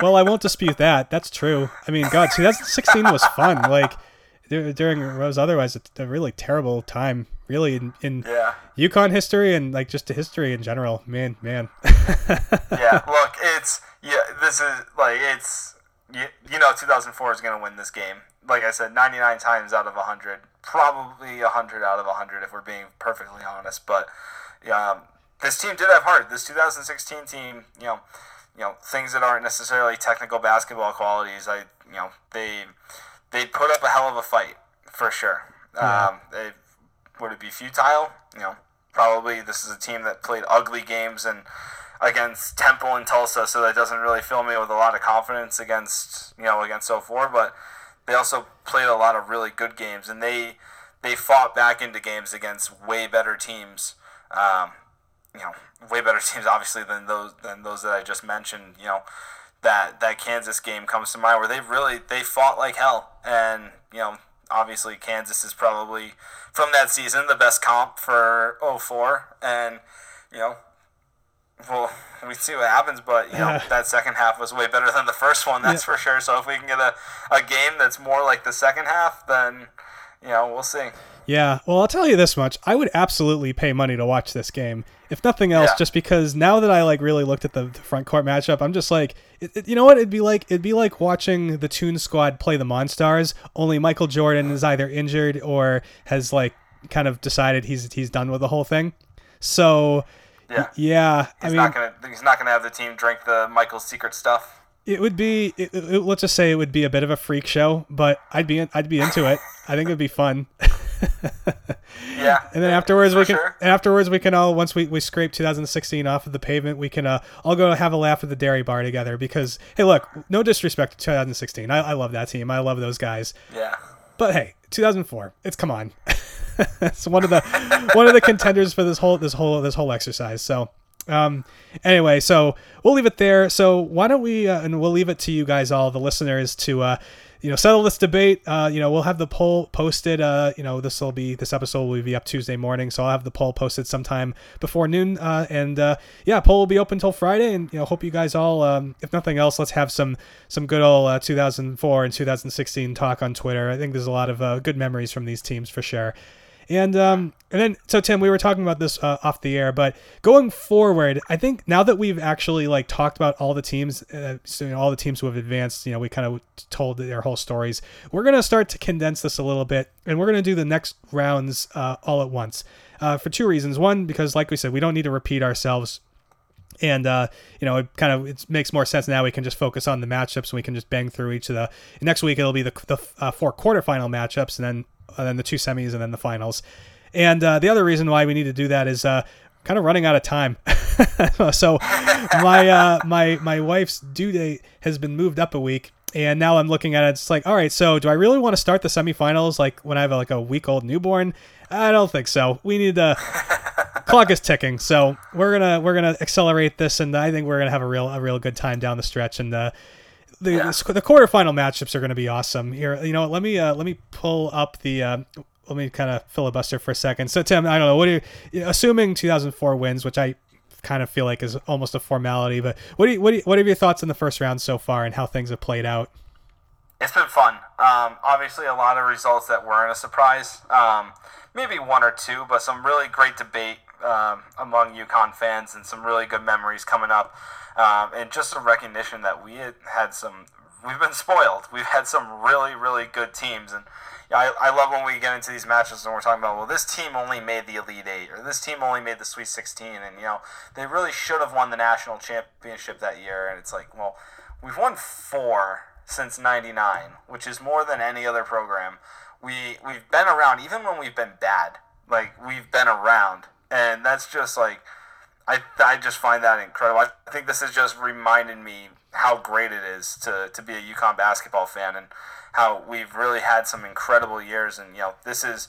Speaker 1: Well, I won't dispute that. That's true. I mean, God, 2016 was fun. Like during what was otherwise a, a really terrible time, really in, in
Speaker 2: yeah.
Speaker 1: UConn history and like just to history in general. Man, man.
Speaker 2: yeah, look, it's yeah. This is like it's you, you know 2004 is going to win this game. Like I said, 99 times out of 100, probably 100 out of 100 if we're being perfectly honest. But um, this team did have heart. This 2016 team, you know, you know things that aren't necessarily technical basketball qualities. I you know they they put up a hell of a fight for sure. Yeah. Um, they, would it be futile? You know, probably this is a team that played ugly games and against Temple and Tulsa, so that doesn't really fill me with a lot of confidence against you know against 04. But they also played a lot of really good games, and they they fought back into games against way better teams. Um, you know, way better teams obviously than those than those that I just mentioned. You know, that that Kansas game comes to mind where they really they fought like hell, and you know obviously Kansas is probably from that season the best comp for 04 and you know well we see what happens but you know that second half was way better than the first one that's yeah. for sure. So if we can get a, a game that's more like the second half then you know we'll see.
Speaker 1: Yeah, well, I'll tell you this much: I would absolutely pay money to watch this game, if nothing else, yeah. just because now that I like really looked at the, the front court matchup, I'm just like, it, it, you know what? It'd be like it'd be like watching the Toon Squad play the Monstars. Only Michael Jordan is either injured or has like kind of decided he's he's done with the whole thing. So,
Speaker 2: yeah,
Speaker 1: yeah.
Speaker 2: He's I mean, not gonna he's not gonna have the team drink the Michael's secret stuff.
Speaker 1: It would be, it, let's just say, it would be a bit of a freak show, but I'd be, I'd be into it. I think it'd be fun.
Speaker 2: yeah.
Speaker 1: And then afterwards we can sure. afterwards we can all once we, we scrape 2016 off of the pavement, we can uh, all go have a laugh at the dairy bar together because hey, look, no disrespect to 2016. I, I love that team. I love those guys.
Speaker 2: Yeah.
Speaker 1: But hey, 2004. It's come on. it's one of the one of the contenders for this whole this whole this whole exercise. So um, anyway, so we'll leave it there. So why don't we, uh, and we'll leave it to you guys, all the listeners, to uh, you know, settle this debate. Uh, you know, we'll have the poll posted. Uh, you know, this will be this episode will be up Tuesday morning, so I'll have the poll posted sometime before noon. Uh, and uh, yeah, poll will be open until Friday. And you know, hope you guys all, um, if nothing else, let's have some some good old uh, 2004 and 2016 talk on Twitter. I think there's a lot of uh, good memories from these teams for sure. And um, and then so Tim, we were talking about this uh, off the air, but going forward, I think now that we've actually like talked about all the teams, uh, so, you know, all the teams who have advanced, you know, we kind of told their whole stories. We're gonna start to condense this a little bit, and we're gonna do the next rounds uh, all at once uh, for two reasons. One, because like we said, we don't need to repeat ourselves and uh, you know it kind of it makes more sense now we can just focus on the matchups and we can just bang through each of the next week it'll be the, the uh, four quarterfinal matchups and then and then the two semis, and then the finals. And uh, the other reason why we need to do that is uh, kind of running out of time. so my uh, my my wife's due date has been moved up a week, and now I'm looking at it. It's like, all right, so do I really want to start the semifinals like when I have like a week old newborn? I don't think so. We need to. clock is ticking, so we're gonna we're gonna accelerate this, and I think we're gonna have a real a real good time down the stretch. And uh, the yeah. the quarterfinal matchups are going to be awesome. Here, you know, let me uh, let me pull up the. Uh, let me kind of filibuster for a second. So Tim, I don't know what are you assuming 2004 wins, which I kind of feel like is almost a formality. But what do you, what do you, what are your thoughts on the first round so far and how things have played out?
Speaker 2: It's been fun. Um, obviously, a lot of results that weren't a surprise. Um, maybe one or two, but some really great debate um, among UConn fans and some really good memories coming up. Um, and just a recognition that we had, had some, we've been spoiled. We've had some really, really good teams. And I, I love when we get into these matches and we're talking about, well, this team only made the Elite Eight or this team only made the Sweet 16. And, you know, they really should have won the national championship that year. And it's like, well, we've won four since 99, which is more than any other program. We, we've been around, even when we've been bad, like, we've been around. And that's just like, I, I just find that incredible. I think this has just reminded me how great it is to, to be a UConn basketball fan and how we've really had some incredible years. And, you know, this is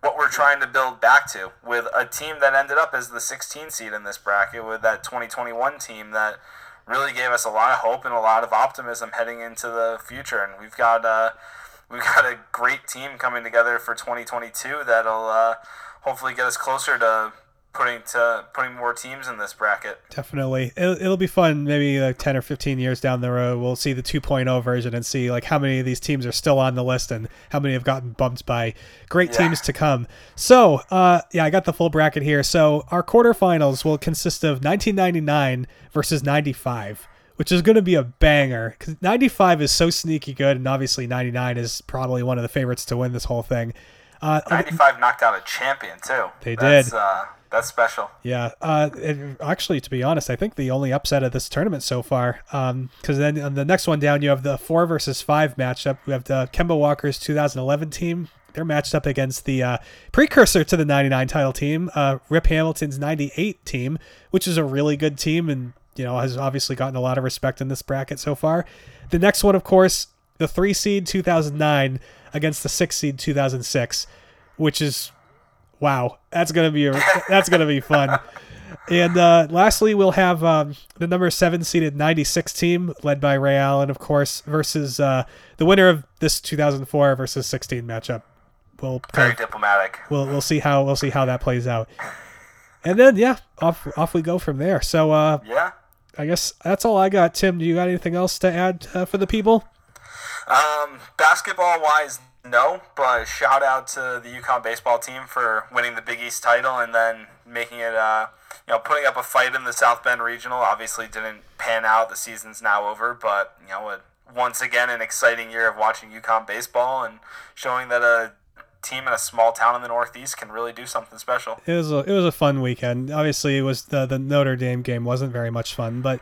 Speaker 2: what we're trying to build back to with a team that ended up as the 16 seed in this bracket with that 2021 team that really gave us a lot of hope and a lot of optimism heading into the future. And we've got, uh, we've got a great team coming together for 2022 that'll uh, hopefully get us closer to putting to putting more teams in this bracket.
Speaker 1: Definitely, it'll, it'll be fun. Maybe like ten or fifteen years down the road, we'll see the 2.0 version and see like how many of these teams are still on the list and how many have gotten bumped by great yeah. teams to come. So, uh, yeah, I got the full bracket here. So our quarterfinals will consist of 1999 versus 95 which is going to be a banger because 95 is so sneaky good, and obviously 99 is probably one of the favorites to win this whole thing.
Speaker 2: Uh, 95 knocked out a champion, too.
Speaker 1: They That's,
Speaker 2: did. Uh, that's special.
Speaker 1: Yeah. Uh, actually, to be honest, I think the only upset of this tournament so far. Because um, then on the next one down, you have the four versus five matchup. We have the Kemba Walker's 2011 team. They're matched up against the uh, precursor to the 99 title team, uh, Rip Hamilton's 98 team, which is a really good team and you know has obviously gotten a lot of respect in this bracket so far. The next one, of course, the three seed 2009 against the six seed 2006, which is wow, that's gonna be a, that's gonna be fun. And uh, lastly, we'll have um, the number seven seeded 96 team, led by Ray Allen, of course, versus uh, the winner of this 2004 versus 16 matchup.
Speaker 2: We'll very of, diplomatic.
Speaker 1: We'll we'll see how we'll see how that plays out. And then yeah, off off we go from there. So uh,
Speaker 2: yeah,
Speaker 1: I guess that's all I got. Tim, do you got anything else to add uh, for the people?
Speaker 2: Um, basketball wise, no, but shout out to the UConn baseball team for winning the Big East title and then making it, uh, you know, putting up a fight in the South Bend Regional. Obviously, didn't pan out. The season's now over, but you know, once again, an exciting year of watching UConn baseball and showing that a team in a small town in the Northeast can really do something special.
Speaker 1: It was a, it was a fun weekend. Obviously, it was the the Notre Dame game wasn't very much fun, but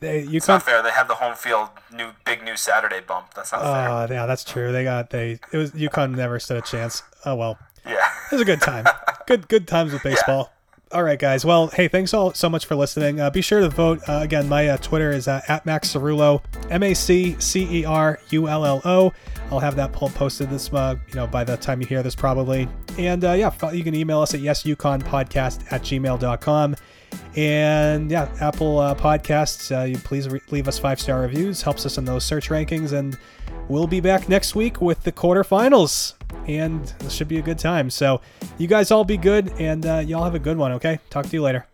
Speaker 2: they, you it's not fair. They have the home field new big new Saturday bump. That's not uh,
Speaker 1: fair. Yeah, that's true. They got they it was UConn never stood a chance. Oh well.
Speaker 2: Yeah.
Speaker 1: It was a good time. good good times with baseball. Yeah. All right, guys. Well, hey, thanks all so much for listening. Uh, be sure to vote. Uh, again, my uh, Twitter is uh, at Max Cerullo, M A C C E R U L L O. I'll have that poll posted this, uh, you know, by the time you hear this probably. And uh, yeah, you can email us at yesuconnpodcast at gmail.com. And yeah, Apple uh, Podcasts, uh, you please re- leave us five star reviews, helps us in those search rankings. And we'll be back next week with the quarterfinals. And this should be a good time. So you guys all be good, and uh, y'all have a good one, okay? Talk to you later.